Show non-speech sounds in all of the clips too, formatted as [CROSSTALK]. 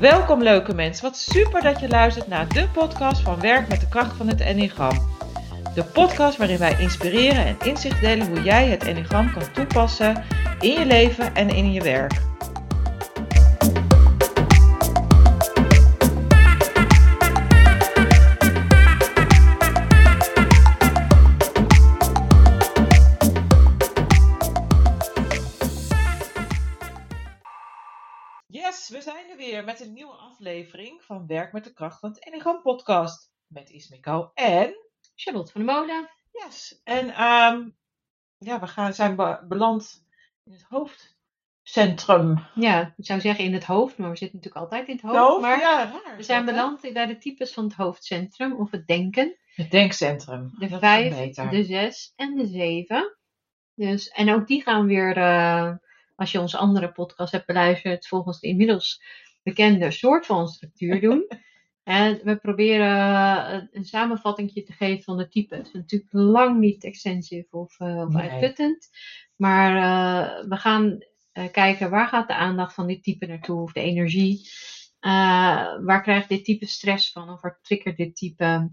Welkom leuke mensen, wat super dat je luistert naar de podcast van Werk met de kracht van het Enneagram. De podcast waarin wij inspireren en inzicht delen hoe jij het Enneagram kan toepassen in je leven en in je werk. Weer met een nieuwe aflevering van Werk met de kracht van het Enneagram podcast. Met Ismiko en... Charlotte van der Molen. Yes, en ehm, ja, we gaan, zijn be- beland in het hoofdcentrum. Ja, ik zou zeggen in het hoofd, maar we zitten natuurlijk altijd in het hoofd. Maar ja, raar. we zijn dat, hè? beland bij de types van het hoofdcentrum of het denken. Het denkcentrum. De Dat vijf, de zes en de zeven. Dus, en ook die gaan weer, eh, als je onze andere podcast hebt beluisterd, volgens de inmiddels bekende soort van structuur [LAUGHS] doen. En we proberen eh, een samenvatting te geven van de types. Natuurlijk lang niet extensief of, of Nee. uitputtend. Maar eh, we gaan kijken waar gaat de aandacht van dit type naartoe of de energie. Waar krijgt dit type stress van of waar triggert dit type.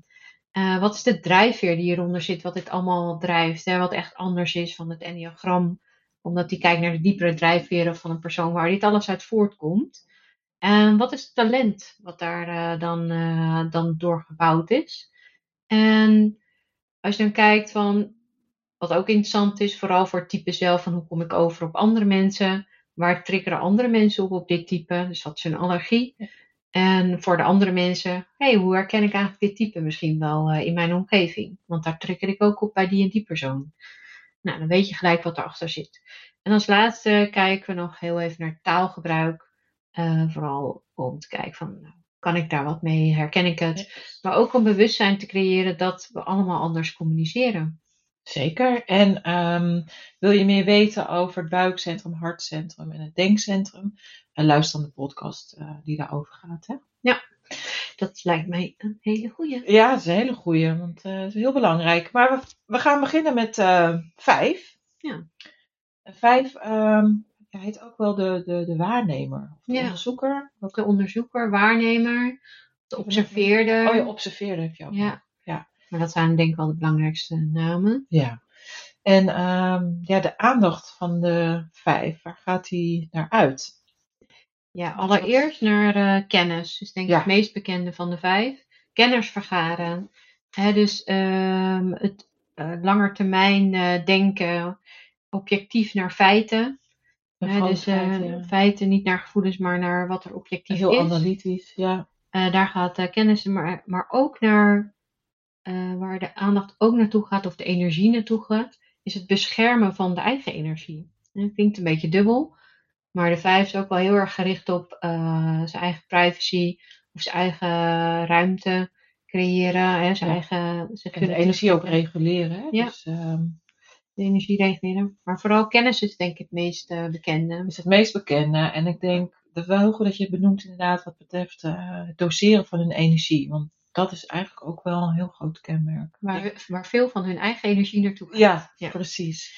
Wat is de drijfveer die hieronder zit, wat dit allemaal drijft? Hè? Wat echt anders is van het enneagram. Omdat die kijkt naar de diepere drijfveren van een persoon waar dit alles uit voortkomt. En wat is het talent wat daar eh, dan, eh, dan doorgebouwd is? En als je dan kijkt van, wat ook interessant is, vooral voor het type zelf, van hoe kom ik over op andere mensen? Waar triggeren andere mensen op op dit type? Dus wat is hun allergie? En voor de andere mensen, hey, hoe herken ik eigenlijk dit type misschien wel eh, in mijn omgeving? Want daar trigger ik ook op bij die en die persoon. Nou, dan weet je gelijk wat erachter zit. En als laatste kijken we nog heel even naar taalgebruik. Eh, vooral om te kijken van, nou, kan ik daar wat mee? Herken ik het? Maar ook om bewustzijn te creëren dat we allemaal anders communiceren. Zeker. En ehm, wil je meer weten over het buikcentrum, hartcentrum en het denkcentrum? En luister dan de podcast eh, die daarover gaat. Hè? Dat lijkt mij een hele goeie. Ja, dat is een hele goeie, want eh, het is heel belangrijk. Maar we, we gaan beginnen met eh, vijf. Ja. Vijf ehm, ja, heet ook wel de, de, de waarnemer. Of de Ja. onderzoeker. De onderzoeker, waarnemer, de observeerder. Oh, je observeerde heb je ook. Ja. Ja. Maar dat zijn denk ik wel de belangrijkste namen. Ja. En ehm, ja, de aandacht van de vijf, waar gaat die naar uit? Ja, allereerst naar eh, kennis. Dus denk ik Ja. het meest bekende van de vijf. Kennis vergaren. Hè, dus ehm, het eh langetermijn eh, denken, objectief naar feiten. Dus ja. feiten niet naar gevoelens, maar naar wat er objectief Heel is. analytisch, ja. Eh, daar gaat eh, kennis, maar, maar ook naar waar de aandacht ook naartoe gaat, of de energie naartoe gaat, is het beschermen van de eigen energie. Dat klinkt een beetje dubbel, maar de vijf is ook wel heel erg gericht op zijn eigen privacy of zijn eigen ruimte creëren, hè, zijn Ja. eigen En de energie ook reguleren. Hè? Ja. Dus ehm, de energie reguleren. Maar vooral kennis is denk ik het meest eh, bekende. is het meest bekende. En ik denk dat het wel heel goed dat je benoemt inderdaad wat betreft eh, het doseren van hun energie. Want dat is eigenlijk ook wel een heel groot kenmerk. Waar, waar veel van hun eigen energie naartoe gaat. Ja, Ja. precies.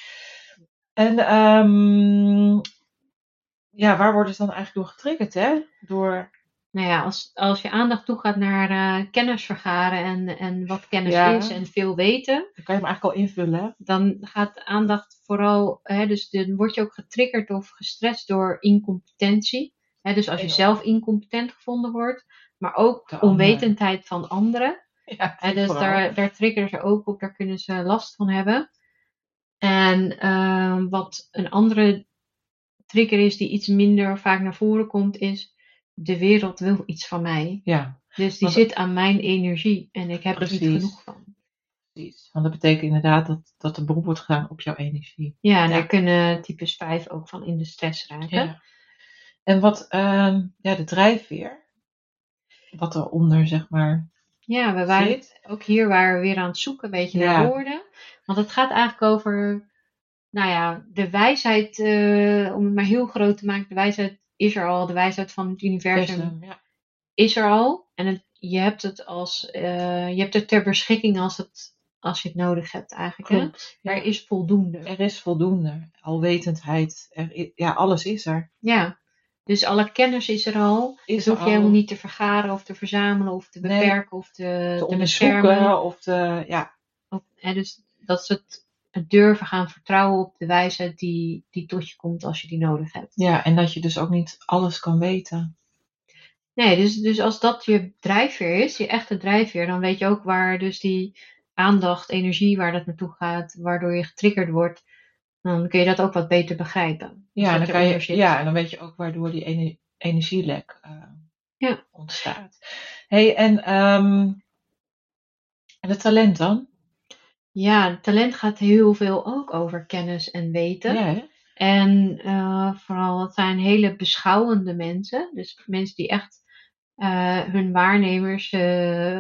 En ehm, ja, waar worden ze dan eigenlijk door getriggerd, hè? Door, Nou ja, als, als je aandacht toegaat naar eh, kennis vergaren en, en wat kennis Ja. is en veel weten, dan kan je hem eigenlijk al invullen, hè? dan gaat aandacht vooral, hè, dus dan word je ook getriggerd of gestrest door incompetentie. Hè, dus als je zelf incompetent gevonden wordt, maar ook De onwetendheid van anderen. [LAUGHS] Ja, Hè, dus vooral. daar, daar triggeren ze ook op, daar kunnen ze last van hebben. En ehm, wat een andere trigger is die iets minder vaak naar voren komt, is de wereld wil iets van mij. Ja, Dus die Want- zit aan mijn energie en ik heb er niet genoeg van. precies. Want dat betekent inderdaad dat, dat er beroep wordt gedaan op jouw energie. Ja, en Ja. daar kunnen types 5 ook van in de stress raken. Ja. En wat, ehm, ja, de drijfveer, wat eronder, zeg maar, Ja, we waren zit. ook hier waren we weer aan het zoeken, weet je, Ja. naar woorden. Want het gaat eigenlijk over, nou ja, de wijsheid, eh, om het maar heel groot te maken, de wijsheid is er al, de wijsheid van het universum Versum, ja. is er al. En het, je hebt het als, eh, je hebt het ter beschikking als, het, als je het nodig hebt eigenlijk. Hè? Klopt. Ja. Er is voldoende. Er is voldoende. Alwetendheid. Er ja, alles is er. Ja, Dus alle kennis is er al. Is Dus hoef je al helemaal niet te vergaren of te verzamelen of te Nee. beperken of te, te te beschermen. onderzoeken of te, ja, Of, hè, dus dat ze het, het durven gaan vertrouwen op de wijsheid die, die tot je komt als je die nodig hebt. ja, en dat je dus ook niet alles kan weten. Nee, dus, dus als dat je drijfveer is, je echte drijfveer, dan weet je ook waar dus die aandacht, energie, waar dat naartoe gaat, waardoor je getriggerd wordt. Dan kun je dat ook wat beter begrijpen. Ja, en dat dan, kan je, zit. ja, en dan weet je ook waardoor die ene- energielek eh, Ja. ontstaat. hey, en, ehm, en het talent dan? Ja, talent gaat heel veel ook over kennis en weten. Ja? En eh, vooral, het zijn hele beschouwende mensen. Dus mensen die echt eh, hun waarnemers eh,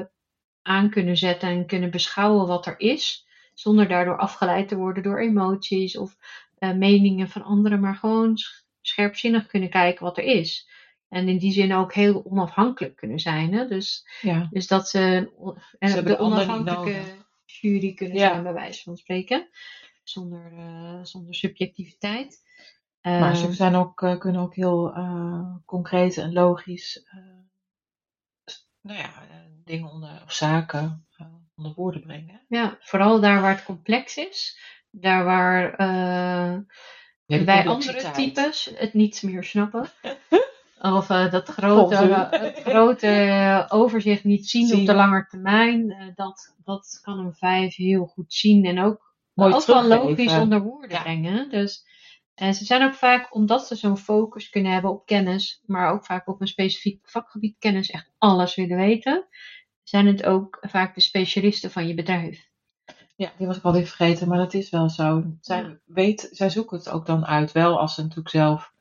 aan kunnen zetten en kunnen beschouwen wat er is. Zonder daardoor afgeleid te worden door emoties of meningen van anderen. Maar gewoon sch- scherpzinnig kunnen kijken wat er is. En in die zin ook heel onafhankelijk kunnen zijn. Hè? Dus, ja. dus dat ze, Ze hebben de onafhankelijke nodig. Jury kunnen Ja. zijn, bij wijze van spreken. Zonder, eh, zonder subjectiviteit. Maar ze zijn ook, eh, kunnen ook heel eh, concreet en logisch nou ja, dingen onder, of zaken onder woorden brengen. Ja, vooral daar waar het complex is. Daar waar Ja, bij andere types het niet meer snappen. [LAUGHS] Of eh, dat grote, het grote eh, overzicht niet zien, Zien. op de lange termijn. eh, dat, dat kan een vijf heel goed zien en ook, Mooi ook wel logisch onder woorden Ja. brengen. Dus en ze zijn ook vaak, omdat ze zo'n focus kunnen hebben op kennis, maar ook vaak op een specifiek vakgebied kennis, echt alles willen weten, zijn het ook vaak de specialisten van je bedrijf. Ja, die was ik alweer vergeten, maar dat is wel zo. Zij, Ja. weet, zij zoeken het ook dan uit, wel als ze natuurlijk zelf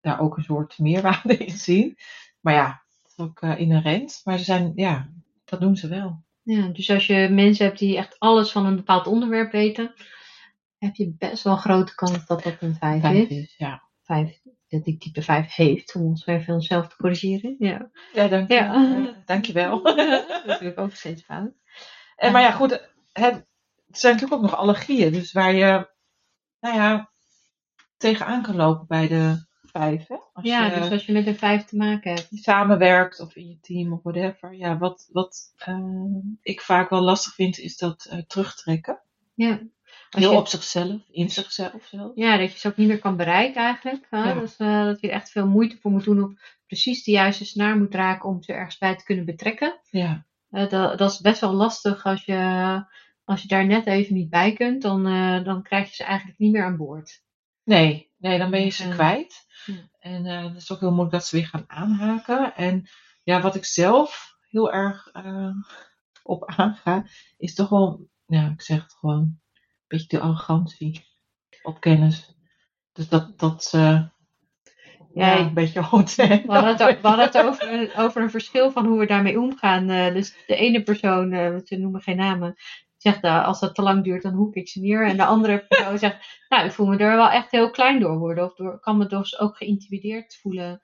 daar ook een soort meerwaarde in zien. Maar ja, dat is ook eh, inherent. Maar ze zijn, ja, dat doen ze wel. Ja, dus als je mensen hebt die echt alles van een bepaald onderwerp weten, heb je best wel een grote kans dat dat een 5 Vijf is. is, ja. Vijf, dat die type 5 heeft, om ons even onszelf te corrigeren. Ja. Ja, dank je. Ja. Ja, dankjewel. [LAUGHS] dat is natuurlijk ook steeds fout. En, maar ja, goed, het, het zijn natuurlijk ook nog allergieën. Dus waar je, nou ja, tegenaan kan lopen bij de vijf. Hè? Als Ja, je dus als je met een 5 te maken hebt. samenwerkt of in je team of whatever. Ja, wat, wat eh, ik vaak wel lastig vind, is dat eh, terugtrekken. Ja. Als Heel je, op zichzelf, in zichzelf zelf. ja, dat je ze ook niet meer kan bereiken eigenlijk. Hè? Ja. Dus, eh, dat je er echt veel moeite voor moet doen om precies de juiste snaar moet raken om ze ergens bij te kunnen betrekken. Ja, dat, dat is best wel lastig als je, als je daar net even niet bij kunt. Dan, dan krijg je ze eigenlijk niet meer aan boord. Nee, nee, dan ben je ze Ja. kwijt. Ja. En eh het is ook heel moeilijk dat ze weer gaan aanhaken. En ja, wat ik zelf heel erg eh, op aanga, is toch wel, ja, ik zeg het gewoon, een beetje de arrogantie op kennis. Dus dat, dat eh Ja. ja, een beetje hot zijn. We hadden het, we hadden het [LAUGHS] over, een, over een verschil van hoe we daarmee omgaan. Eh, dus de ene persoon, ze noemen geen namen, zegt uh, als dat te lang duurt, dan hoek ik ze neer. En de andere persoon [LAUGHS] zegt, nou, ik voel me er wel echt heel klein door worden. Of door, kan me dus ook geïntimideerd voelen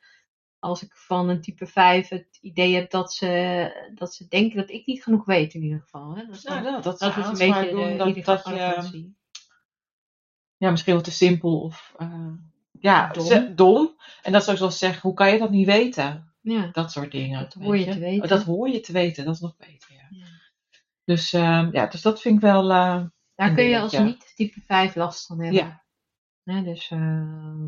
als ik van een type 5 het idee heb dat ze, dat ze denken dat ik niet genoeg weet in ieder geval. Hè? Dat is, Ja, dan- dat, dat, is een beetje doen, de dat, je, ja, misschien wat te simpel of eh, ja, Dom. ze- dom. En dat zou ik zo zeggen, hoe kan je dat niet weten? Ja. Dat soort dingen. Dat hoor je weet te weten. Oh, Dat hoor je te weten, dat is nog beter. Ja. Ja. Dus, ehm, ja, dus dat vind ik wel. eh, Daar kun je als niet type 5 last van hebben. Ja. Dus eh,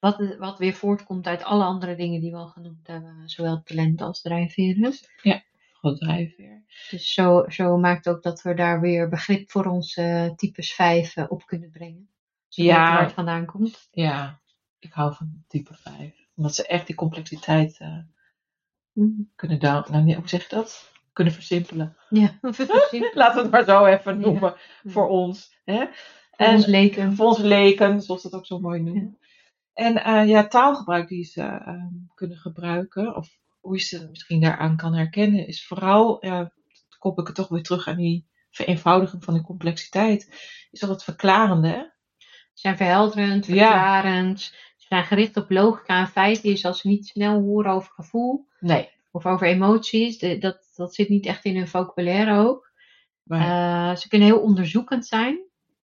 wat, wat weer voortkomt uit alle andere dingen die we al genoemd hebben, zowel talent als drijfveren. Goed drijfveer. Dus zo, zo maakt ook dat we daar weer begrip voor onze eh, types 5 eh, op kunnen brengen. Zodat Ja. waar het vandaan komt. Ja, ik hou van type 5. Omdat ze echt die complexiteit eh, kunnen down. Nou, hoe zeg je dat? Kunnen versimpelen. Ja, [LAUGHS] simpel. Laten we het maar zo even Ja. noemen voor ons. Hè? Voor ons leken. voor ons leken, zoals dat ook zo mooi noemen. En eh, ja, taalgebruik die ze ehm, kunnen gebruiken, of hoe je ze misschien daaraan kan herkennen, is vooral, dan koppel ik het toch weer terug aan die vereenvoudiging van de complexiteit, is toch het verklarende. hè? Ze zijn verhelderend, Ja. verklarend. Ze zijn gericht op logica en feiten. Dus als ze niet snel horen over gevoel Nee. Of over emoties, de- dat, dat zit niet echt in hun vocabulaire ook. Maar, Eh, ze kunnen heel onderzoekend zijn.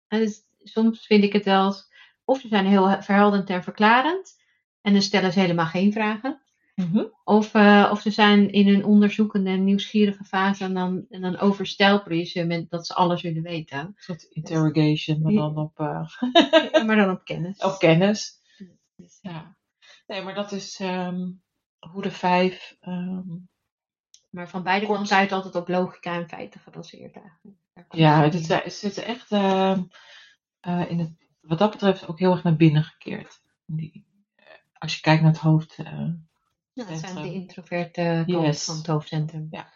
En dus soms vind ik het wel, eens- of ze zijn heel verhelderend en verklarend. En dan stellen ze helemaal geen vragen. Mhm. Of, eh, of ze zijn in een onderzoekende en nieuwsgierige fase en dan, en dan overstelpen je ze met dat ze alles willen weten. Een soort interrogation, maar dan op, eh, maar dan op kennis. [LAUGHS] op kennis. Dus, Ja. Nee, maar dat is ehm, hoe de vijf. ehm, Maar van beide kanten uit altijd op logica en feiten gebaseerd eigenlijk. Komt ja, het is, neer. het zit echt ehm, eh, in het, wat dat betreft ook heel erg naar binnen gekeerd. Die, eh, als je kijkt naar het hoofd. eh, Ja, dat zijn de introverte kant Yes. van het hoofdcentrum. Ja.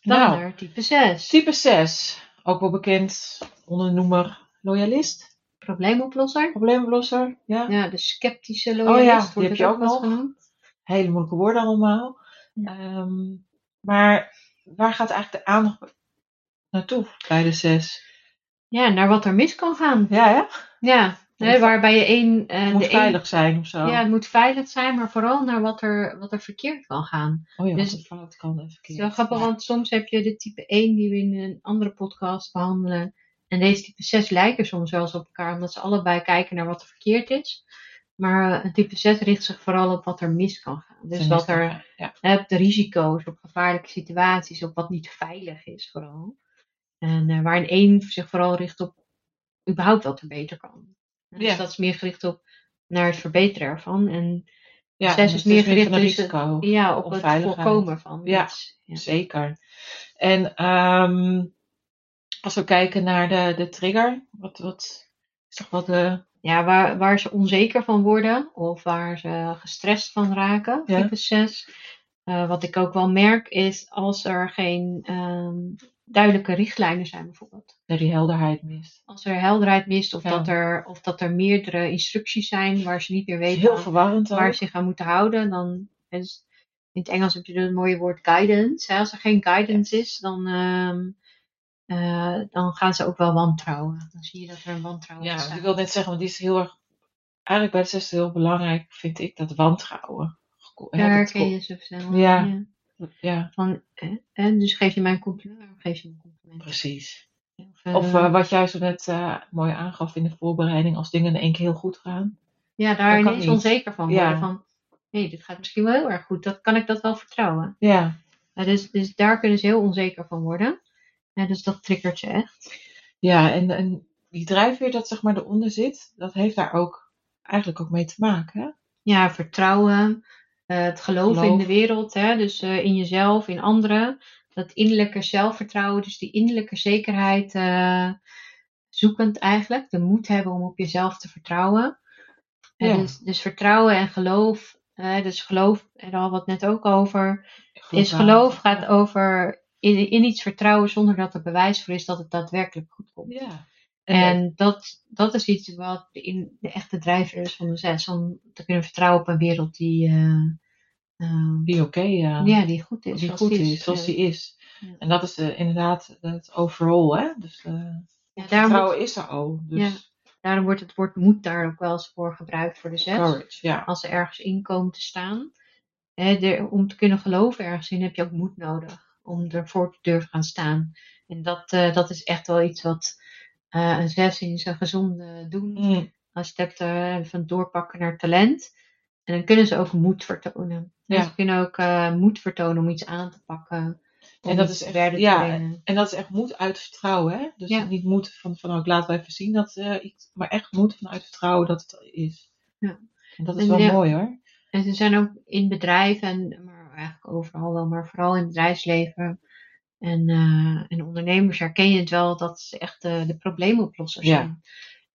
Dan nou, naar type 6. type 6, ook wel bekend onder de noemer loyalist, Probleemoplosser. probleemoplosser. Ja. Ja, de sceptische Oh ja, loyalist die heb je ook nog. genoemd. Hele moeilijke woorden allemaal. Ja. Ehm, maar waar gaat eigenlijk de aandacht naartoe bij de 6? Ja, naar wat er mis kan gaan. Ja? Ja, ve- waarbij je één... eh, Het moet de veilig zijn of zo. Ja, het moet veilig zijn, maar vooral naar wat er, wat er verkeerd kan gaan. oh ja, dus- fout kan en Het verkeerd. is wel grappig, Ja. want soms heb je de type 1 die we in een andere podcast behandelen. En deze type 6 lijken soms wel eens op elkaar, omdat ze allebei kijken naar wat er verkeerd is. Maar een type 6 richt zich vooral op wat er mis kan gaan. Dus wat er, Ja. op de risico's, op gevaarlijke situaties, op wat niet veilig is vooral. En eh, waar een 1 zich vooral richt op überhaupt wat er beter kan. Dus dat is meer gericht op naar het verbeteren ervan. En Ja, zes en is het meer gericht dus, risico. ja, op het voorkomen van Ja. iets. Ja. Zeker. En ehm, als we kijken naar de, de trigger, wat, wat is toch wat de. Ja, waar, waar ze onzeker van worden of waar ze gestrest van raken, Ja. type 6. Eh, wat ik ook wel merk is als er geen ehm, duidelijke richtlijnen zijn bijvoorbeeld. dat die helderheid mist. Als er helderheid mist of, Ja. dat, er, of dat er meerdere instructies zijn waar ze niet meer weten waar ze zich aan moeten houden, dan is in het Engels heb je het mooie woord guidance. Hè? Als er geen guidance is, dan, ehm, eh, dan gaan ze ook wel wantrouwen. Dan zie je dat er een wantrouwen Ja, ontstaat. ik wil net zeggen, want die is heel erg. Eigenlijk bij de zesde heel belangrijk, vind ik, dat wantrouwen. Daar herken co- je ze snel. Ja. Ja, Van, dus geef je mij een compliment, geef je me een compliment? precies. Of, eh, Of eh, wat jij zo net mooi aangaf in de voorbereiding, als dingen in één keer heel goed gaan. ja, daar niet. onzeker van worden. Ja. Van, hé, dit gaat misschien wel heel erg goed. Dat kan ik dat wel vertrouwen. Ja, Ja, dus, dus daar kunnen ze heel onzeker van worden. Ja, dus dat triggert ze echt. ja en, en die drijfveer dat zeg maar eronder zit, dat heeft daar ook eigenlijk ook mee te maken. Hè? Ja, vertrouwen, eh, het geloven in Geloof. de wereld, hè, dus eh, in jezelf, in anderen. Dat innerlijke zelfvertrouwen, dus die innerlijke zekerheid eh, zoekend eigenlijk. De moed hebben om op jezelf te vertrouwen. En Ja. dus, dus vertrouwen en geloof, dus geloof, en daar hadden we het net ook over, is aan- geloof gaat over in, in iets vertrouwen zonder dat er bewijs voor is dat het daadwerkelijk goed komt. Ja. En dat, dat is iets wat in de echte drijver is van de zes. Om te kunnen vertrouwen op een wereld die, eh, eh, die oké, ja. ja, die goed is. die zoals goed die is, zoals Ja. die is. Ja. En dat is eh, inderdaad het overall, hè? Dus eh Ja, vertrouwen is er al. Dus Ja. daarom wordt het woord moed daar ook wel eens voor gebruikt voor de zes. courage, ja. Als ze ergens in komen te staan. Hè, de- om te kunnen geloven ergens in heb je ook moed nodig. Om ervoor te durven gaan staan. En dat, eh, dat is echt wel iets wat eh, een zes in zijn gezonde doen. Mm, Als je het hebt eh, van doorpakken naar talent. En dan kunnen ze ook moed vertonen. Ja. Ze kunnen ook eh, moed vertonen om iets aan te pakken. En dat is echt- ja, brengen. En dat is echt moed uit vertrouwen, hè? Dus Ja. niet moed van, van ook laten wij even zien dat eh, iets, maar echt moed vanuit vertrouwen dat het is. Ja. En dat is En wel mooi hoor. En ze zijn ook in bedrijven, en, eigenlijk overal wel, maar vooral in het bedrijfsleven en, eh, en ondernemers herken je het wel dat ze echt de, de probleemoplossers Ja. zijn.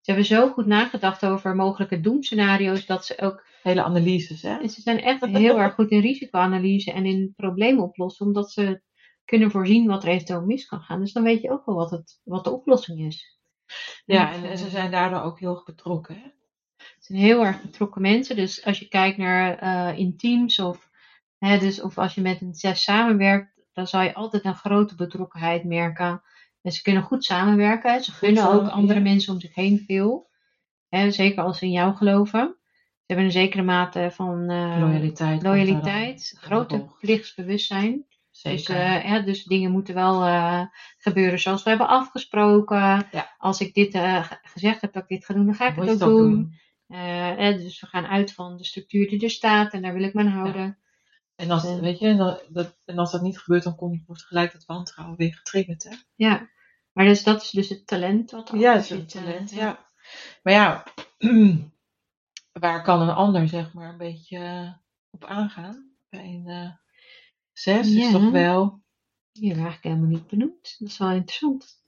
Ze hebben zo goed nagedacht over mogelijke doemscenario's dat ze ook Hele analyses, hè? En ze zijn echt [LAUGHS] heel erg goed in risicoanalyse en in problemen oplossen, omdat ze kunnen voorzien wat er eventueel mis kan gaan. Dus dan weet je ook wel wat, het, wat de oplossing is. Ja, En, en, eh, ze zijn daardoor ook heel erg betrokken, hè? Het zijn heel erg betrokken mensen. Dus als je kijkt naar eh, in teams of, dus, of als je met een zes samenwerkt, dan zal je altijd een grote betrokkenheid merken. En ze kunnen goed samenwerken. Ze gunnen ook andere ja. mensen om zich heen veel. Zeker als ze in jou geloven. Ze hebben een zekere mate van eh, Loyaliteit. loyaliteit, grote plichtsbewustzijn. Zeker. Dus, eh, hè, dus dingen moeten wel eh, gebeuren zoals we hebben afgesproken. Ja. Als ik dit ge- gezegd heb dat ik dit ga doen, dan ga ik het ook doen. doen. Dus we gaan uit van de structuur die er staat en daar wil ik me aan houden. En als, weet je, en, dat, dat- en als dat niet gebeurt, dan komt, wordt gelijk dat wantrouwen weer getriggerd. Hè? Ja, maar dus, dat is dus het talent wat Ja, dat is zit, eh, talent, ja. Maar ja, [CLEARS THROAT] waar kan een ander zeg maar een beetje eh, op aangaan? Bij een eh, zes is toch wel... Die hebben we eigenlijk helemaal niet benoemd. Dat is wel interessant.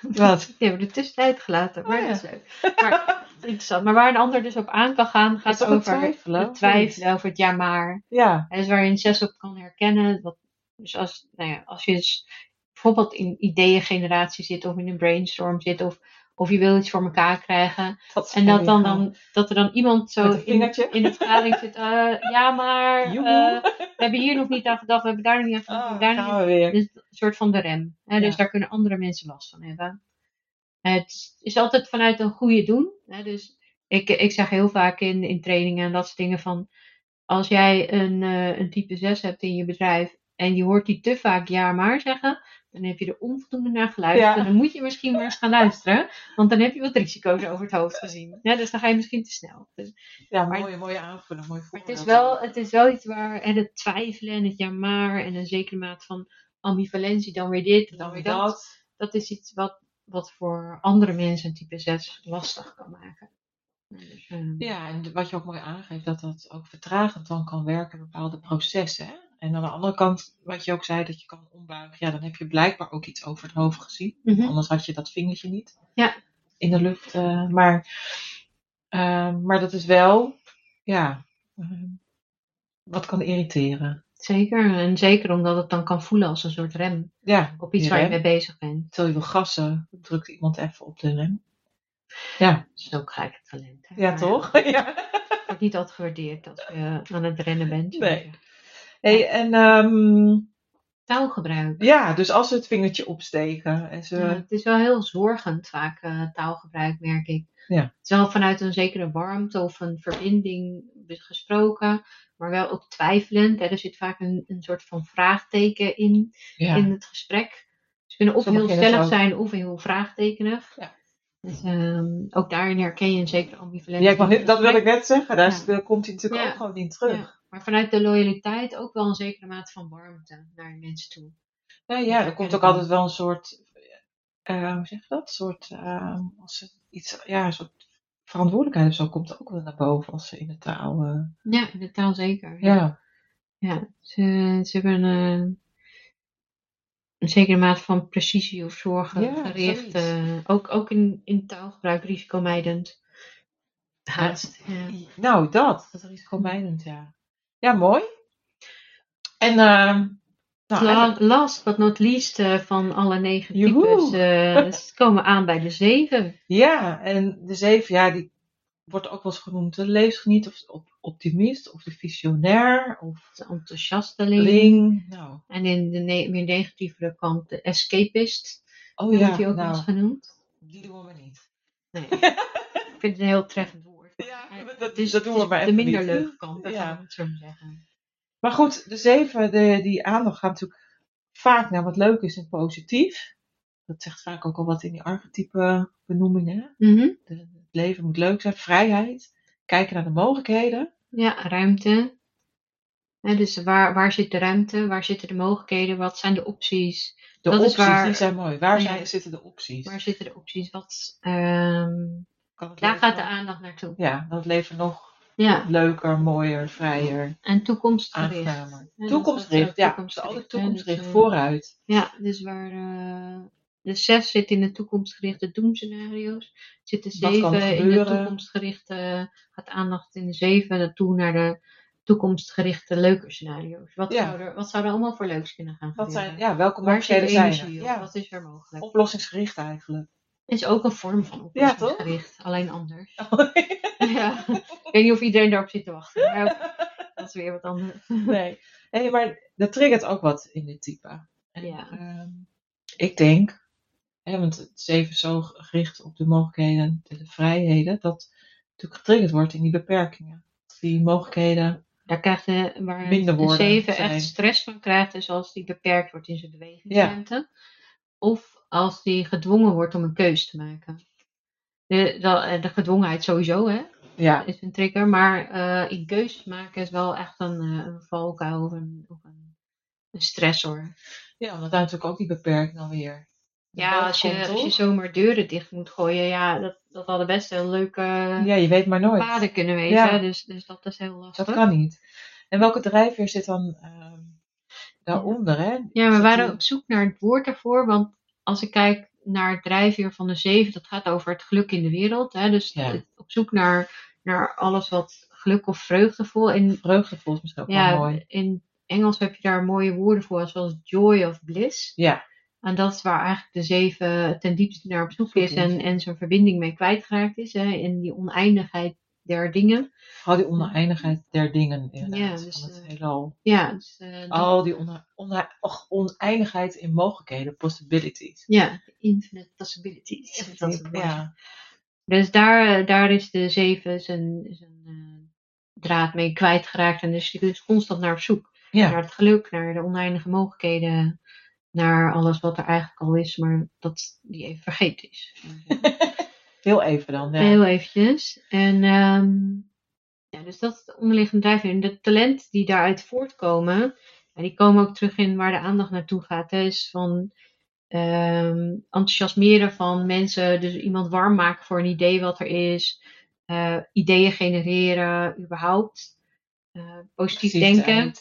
Wat? Die hebben de tussentijd gelaten, maar Oh, dat is leuk. Maar, [LAUGHS] interessant. maar waar een ander dus op aan kan gaan, gaat over twijfelen, het twijfelen over het ja maar. Ja, En dus waar je een zes op kan herkennen. Wat, dus als, nou ja, als je dus bijvoorbeeld in ideeëngeneratie zit of in een brainstorm zit of, of je wil iets voor elkaar krijgen. dat En dat, dan, dan, dat er dan iemand zo in, in de vergadering zit. eh, ja, maar [LAUGHS] eh, we hebben hier nog niet aan gedacht, we hebben daar nog niet aan gedacht. Oh, hebben daar we weer. dus een soort van de rem. Hè? Dus daar kunnen andere mensen last van hebben. Het is altijd vanuit een goede doen. Hè? Dus ik, ik zeg heel vaak in, in trainingen en dat soort dingen van... Als jij een, eh, een type 6 hebt in je bedrijf en je hoort die te vaak ja maar zeggen... Dan heb je er onvoldoende naar geluisterd. Ja. Dan moet je misschien maar eens gaan luisteren. Want dan heb je wat risico's over het hoofd gezien. Ja, dus dan ga je misschien te snel. Dus Ja, Maar- mooie, mooie aanvulling, mooi maar het is, wel, het is wel iets waar en het twijfelen en het ja maar en een zekere maat van ambivalentie, dan weer dit, dan, Dan weer dat. dat. Dat is iets wat, wat voor andere mensen een type 6 lastig kan maken. Dus, ehm, Ja, en wat je ook mooi aangeeft, dat dat ook vertragend dan kan werken in bepaalde processen. Hè? En aan de andere kant, wat je ook zei, dat je kan ombuigen. Ja, dan heb je blijkbaar ook iets over het hoofd gezien. mhm. Anders had je dat vingertje niet Ja. in de lucht. eh, maar, eh, maar dat is wel, ja, eh, wat kan irriteren. Zeker, en zeker omdat het dan kan voelen als een soort rem Ja, op iets waar je mee bezig bent. Stel je wil gassen, drukt iemand even op de rem. Ja, Dat is ook gelijk het talent. hè. ja Maar toch? [LAUGHS] Ja. Het wordt niet altijd gewaardeerd als je aan het rennen bent. Nee. Hey, en ehm, Taalgebruik. ja, dus als ze het vingertje opsteken en ze... Ja, het is wel heel zorgend vaak eh, taalgebruik, merk ik. Ja. Het is wel vanuit een zekere warmte of een verbinding gesproken, maar wel ook twijfelend. Hè. Er zit vaak een, een soort van vraagteken in, ja. in het gesprek. Ze kunnen of heel stellig zijn of heel vraagtekenig. Ja. Dus, ehm, ook daarin herken je een zekere ambivalentie. Ja, ik dat wil ik net zeggen. Daar, Ja. komt hij natuurlijk ook gewoon in terug. Maar vanuit de loyaliteit ook wel een zekere mate van warmte naar mensen toe. Ja, ja, er komt ook altijd wel een soort, eh, hoe zeg je dat? Een soort, eh, als ze iets, ja, een soort verantwoordelijkheid of zo komt er ook wel naar boven als ze in de taal, eh, Ja, in de taal zeker. ja. Ja, ze, ze hebben een, een zekere mate van precisie of zorgen Ja, gericht. eh, ook, ook in, in taalgebruik risicomijdend. Haast. Ja. Nou, dat, dat risicomijdend, ja. Ja, mooi. En, ehm nou, La- last but not least eh, van alle negen types eh, [LAUGHS] ze komen aan bij de zeven. ja, en de zeven, ja, die wordt ook wel eens genoemd de leesgeniet of de op- optimist of de visionair of De enthousiasteling. ling. Nou, En in de ne- meer negatievere kant de escapist. oh wordt ja, die ook wel eens nou, genoemd. die doen we maar niet. Nee. ik vind het een heel treffend woord. Ja, dat- is, dat doen maar even de minder leuke kant, dat Ja. zo zeggen. Maar goed, de zeven, de, die aandacht gaat natuurlijk vaak naar wat leuk is en positief. Dat zegt vaak ook al wat in die archetype benoemingen. Mhm. De- het leven moet leuk zijn, vrijheid. Kijken naar de mogelijkheden. Ja, ruimte. Dus waar, waar zit de ruimte? Waar zitten de mogelijkheden? Wat zijn de opties? De Dat is opties, waar- die zijn mooi. Waar Ja. zijn, zitten de opties? Waar zitten de opties? Wat, ehm, Kan daar gaat de aandacht naartoe. Ja, dat leven nog Ja, leuker, mooier, vrijer, en toekomstgericht. Ja, toekomstgericht, ja. Het is altijd toekomstgericht, hè, toekomstgericht, dus, eh, vooruit. Ja, dus waar eh, de zes zit in de toekomstgerichte doemscenario's, zit de zeven in de toekomstgerichte, gaat aandacht in de zeven naartoe naar de toekomstgerichte leuke scenario's. Wat, Ja. zou er, wat zou er allemaal voor leuks kunnen gaan Wat gebeuren? zijn, ja, welke mogelijkheden zijn er? Ja, Wat is er mogelijk? oplossingsgericht eigenlijk. Het is ook een vorm van Ja, oplossingsgericht, alleen anders. [LAUGHS] [LAUGHS] ja. Ik weet niet of iedereen daarop zit te wachten, maar [LAUGHS] dat is weer wat anders. nee. Hey, maar dat triggert ook wat in dit type. En, Ja. ehm, ik denk, hè, want het is even zo gericht op de mogelijkheden, de, de vrijheden, dat natuurlijk getriggerd wordt in die beperkingen. Die mogelijkheden. Daar krijgt de, waar Minder de zeven echt stress van krijgt, is als die beperkt wordt in zijn bewegingsruimte. Of als die gedwongen wordt om een keus te maken. De, de, de gedwongenheid sowieso, hè. Ja. is een trigger. Maar eh, in keuzes maken is wel echt een, uh, een valkuil of een, of een, een stressor. Ja, omdat daar natuurlijk ook die beperking alweer. Ja, als je, als je zomaar deuren dicht moet gooien, ja, dat, dat hadden best heel leuke ja, je weet maar nooit. paden kunnen wezen. Ja. Dus, dus dat is heel lastig. Dat kan niet. En welke drijfveer zit dan ehm, daaronder, hè? Ja, we waren op zoek naar het woord daarvoor. Want als ik kijk naar het drijfveer van de zeven, dat gaat over het geluk in de wereld. Hè? Dus Ja. het- op zoek naar, naar alles wat geluk of vreugdevol. En Vreugdevol is misschien ook wel ja, mooi. in Engels heb je daar mooie woorden voor, zoals joy of bliss. Ja, En dat is waar eigenlijk de zeven ten diepste naar op zoek is. en, en zijn verbinding mee kwijtgeraakt is. Hè? In die oneindigheid der dingen. vooral die oneindigheid der dingen inderdaad. Ja, dus, van het eh, heelal. Ja, dus, eh, dat- Al die one- one- och, oneindigheid in mogelijkheden, possibilities. ja, infinite possibilities. Dat is ja. Dus daar, daar is de zeven zijn, zijn eh, draad mee kwijtgeraakt. En dus die is constant naar op zoek. Ja. Naar het geluk, naar de oneindige mogelijkheden. Naar alles wat er eigenlijk al is, maar dat die even vergeten is. [LAUGHS] Heel even dan. Ja. Heel eventjes. En ehm, ja, dus dat is de onderliggende drijfveer. En de talenten die daaruit voortkomen, en die komen ook terug in waar de aandacht naartoe gaat. Hè, is van ehm, enthousiasmeren van mensen, dus iemand warm maken voor een idee wat er is, eh, ideeën genereren, überhaupt. Eh, positief denken.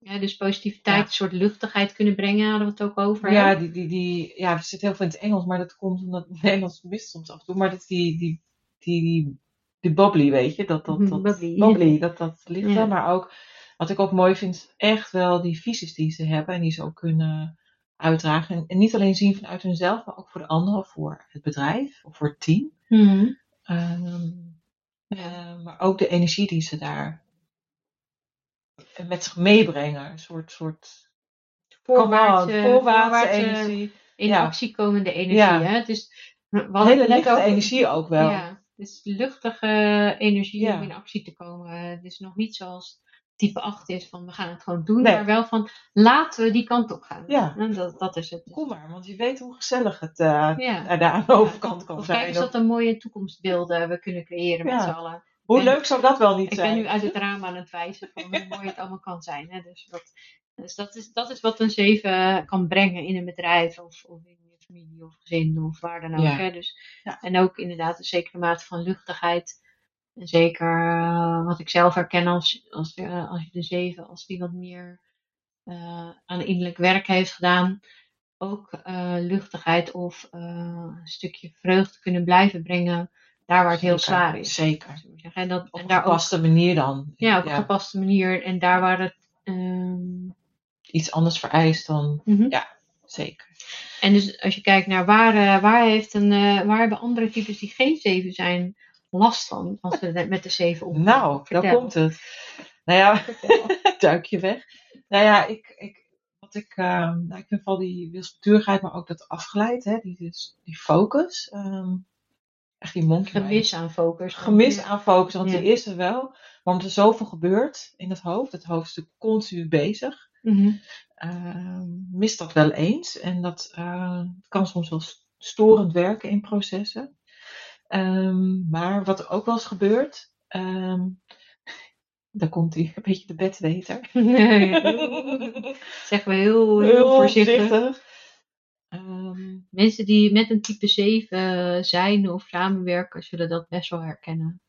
Ja, dus positiviteit, Ja. een soort luchtigheid kunnen brengen, hadden we het ook over. Ja, hè? die, die, die, ja, er zit heel veel in het Engels, maar dat komt omdat het [LAUGHS] Nederlands mist soms af en toe. Maar dat die, die, die, die, die bubbly, weet je, dat dat, [LAUGHS] dat Bubbly. bubbly, dat, dat ligt Ja. er. Maar ook, wat ik ook mooi vind, echt wel die visies die ze hebben en die ze ook kunnen uitdragen. En, en niet alleen zien vanuit hunzelf, maar ook voor de anderen, voor het bedrijf, of voor het team. Mhm. Ehm, eh, maar ook de energie die ze daar met zich meebrengen. Een soort, soort Voorwaarts, eh, voorwaartse voorwaarts, eh, energie. in Ja. actie komende energie. Ja. Hè? Dus, hadden Hele lichte energie ook wel. Ja, dus luchtige energie Ja. om in actie te komen. Het is nog niet zoals type 8 is van we gaan het gewoon doen, Nee. maar wel van laten we die kant op gaan. Ja. En dat, dat is het. Kom maar, want je weet hoe gezellig het Ja. daar aan de overkant kan Of kijk zijn. eens dat een mooie toekomstbeelden we kunnen creëren met z'n allen. Hoe leuk zou dat wel niet Ik ben zijn? nu uit het raam aan het wijzen van hoe mooi het allemaal kan zijn. Hè? Dus, dat, dus dat, is, dat is wat een 7 kan brengen in een bedrijf of, of in je familie of gezin of waar dan ook. Ja. Hè? Dus, Ja. En ook inderdaad een zekere mate van luchtigheid. En zeker eh, wat ik zelf herken als, als, eh, als je de 7, als die wat meer eh, aan innerlijk werk heeft gedaan. Ook eh, luchtigheid of eh, een stukje vreugde kunnen blijven brengen. Daar waar het heel Zeker, zwaar is. Zeker. we. En, dat, Op en een ook gepaste manier dan. ja, op een gepaste manier. En daar waar het. ehm, Iets anders vereist dan. mhm. Zeker. En dus als je kijkt naar waar, eh, waar, heeft een, eh, waar hebben andere types die geen 7 zijn last van als ze met de 7 omgaan? Nou, daar komt het. Nou ja, [LAUGHS] duik je weg. Nou ja, ik, ik, wat ik, ehm, nou, ik vind vooral die wilsbeturigheid, maar ook dat afgeleid, hè, die, dus, die focus. ehm, echt die monkey. Gemis aan focus. Gemis aan focus, want die is er wel. Maar omdat er zoveel gebeurt in het hoofd, het hoofd is natuurlijk continu bezig, Mhm. ehm, mist dat wel eens. En dat eh, kan soms wel st- storend werken in processen. Ehm, maar wat er ook wel eens gebeurt, ehm, [LAUGHS] daar komt hij, een beetje de bedweter. [LAUGHS] Zeggen we heel, heel, voorzichtig. Ehm, Mensen die met een type 7 zijn of samenwerken, zullen dat best wel herkennen.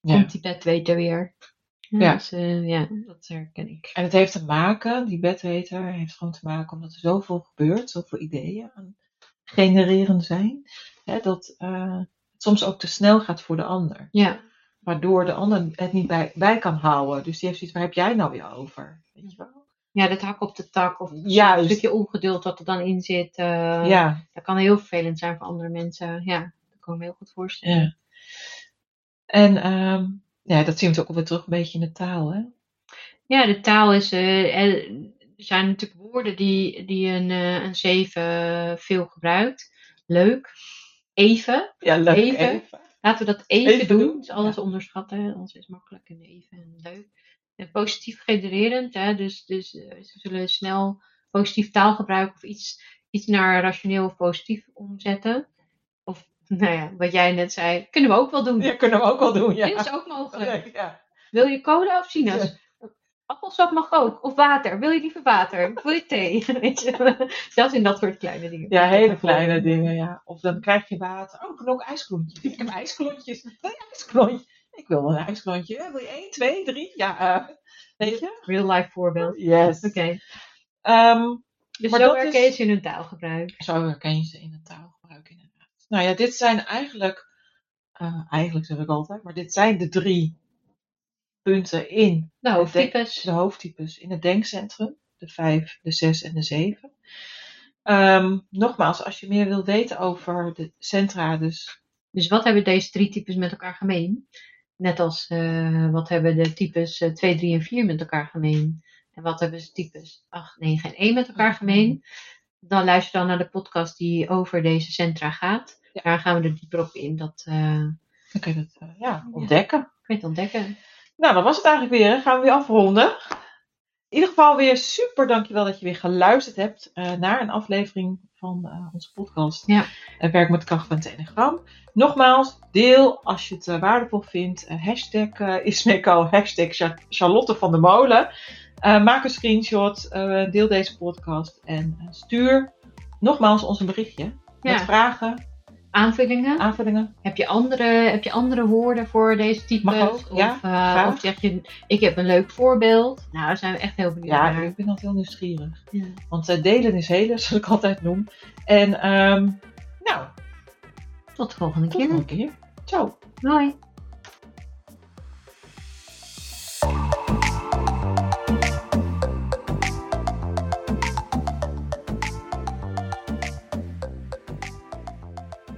ja. Komt die bedweter weer. Ja, Ja. Dus, eh, ja, dat herken ik. En het heeft te maken, die bedweter heeft gewoon te maken omdat er zoveel gebeurt, zoveel ideeën aan genereren zijn, hè, dat eh, het soms ook te snel gaat voor de ander. Ja, Waardoor de ander het niet bij, bij kan houden. Dus die heeft zoiets, waar heb jij nou weer over? Weet je wel? Ja dat hak op de tak of Juist. een stukje ongeduld dat er dan in zit. eh, ja, Dat kan heel vervelend zijn voor andere mensen. Ja, dat kan ik me heel goed voorstellen. ja. En ehm, ja, dat zien we ook alweer terug een beetje in de taal. Hè? Ja, de taal is. eh, er zijn natuurlijk woorden die, die een, eh, een zeven veel gebruikt. Leuk. Even. Ja, leuk. Even. Laten we dat even, Even doen. doen, Dus alles onderschatten. Alles is makkelijk en even en leuk. En positief genererend. Hè? Dus, dus eh, ze zullen snel positief taal gebruiken of iets, iets naar rationeel of positief omzetten. Of Nou ja, wat jij net zei, kunnen we ook wel doen. Ja, kunnen we ook wel doen, ja. Dit is ook mogelijk. ja. Wil je cola of sinaas? Appelsap mag ook. Of water. Wil je liever water? Wil je thee? [LAUGHS] Weet je? Zelfs in dat soort kleine dingen. Ja, hele kleine dingen, ja. Of dan krijg je water. Oh, ik kan ook ijsklontjes. Ik heb ijsklontjes. Wil je ijsklontje? Ik wil een ijsklontje. Wil je één, twee, drie? Ja, eh, weet je? Real life voorbeeld. Yes. Oké. Ehm, Dus Maar zo herken je ze in hun taalgebruik. zo herken je ze in het taalgebruik inderdaad. Nou ja, dit zijn eigenlijk, eh, eigenlijk zeg ik altijd, maar dit zijn de drie punten in De de hoofdtypes. hoofdtypes in het denkcentrum. De vijf, de zes en de zeven. Ehm, nogmaals, als je meer wil weten over de centra, dus Dus wat hebben deze drie types met elkaar gemeen? Net als eh, wat hebben de types eh, 2, 3 en 4 met elkaar gemeen? En wat hebben ze types 8, 9 en 1 met elkaar gemeen? Dan luister dan naar de podcast die over deze centra gaat. Ja. Daar gaan we er dieper op in. Dat eh dan kun je het eh, ja, ontdekken. kun je het ontdekken. Nou, dat was het eigenlijk weer. Gaan we weer afronden. In ieder geval weer super dankjewel dat je weer geluisterd hebt eh, naar een aflevering van eh, onze podcast. Ja. Eh, Werk met de kracht van het Enneagram. Nogmaals, deel als je het waardevol vindt. Hashtag Ismeko, hashtag Cha- Charlotte van der Molen. Maak een screenshot, deel deze podcast en stuur nogmaals ons een berichtje. Met vragen, Aanvullingen. aanvullingen. Heb je, andere, heb je andere woorden voor deze types? Mag ook, ja, of, eh, of zeg je, ik heb een leuk voorbeeld. Nou, daar zijn we echt heel benieuwd Ja, naar. ik ben altijd heel nieuwsgierig. Ja. Want eh, delen is helen, [LAUGHS] zoals ik altijd noem. En ehm, nou, Tot de volgende tot de keer. volgende keer. Ciao. Hoi.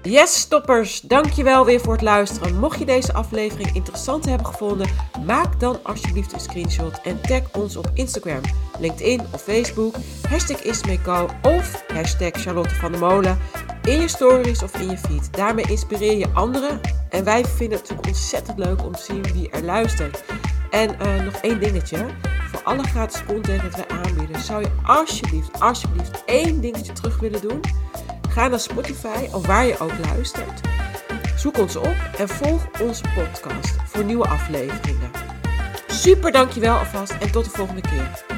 Yes, stoppers, dankjewel weer voor het luisteren. Mocht je deze aflevering interessant hebben gevonden, maak dan alsjeblieft een screenshot en tag ons op Instagram, LinkedIn of Facebook, hashtag Ismeco of hashtag Charlotte van der Molen in je stories of in je feed. Daarmee inspireer je anderen en wij vinden het natuurlijk ontzettend leuk om te zien wie er luistert. En eh, nog één dingetje, voor alle gratis content dat wij aanbieden, zou je alsjeblieft, alsjeblieft één dingetje terug willen doen? Ga naar Spotify of waar je ook luistert. Zoek ons op en volg onze podcast voor nieuwe afleveringen. Super dankjewel alvast en tot de volgende keer.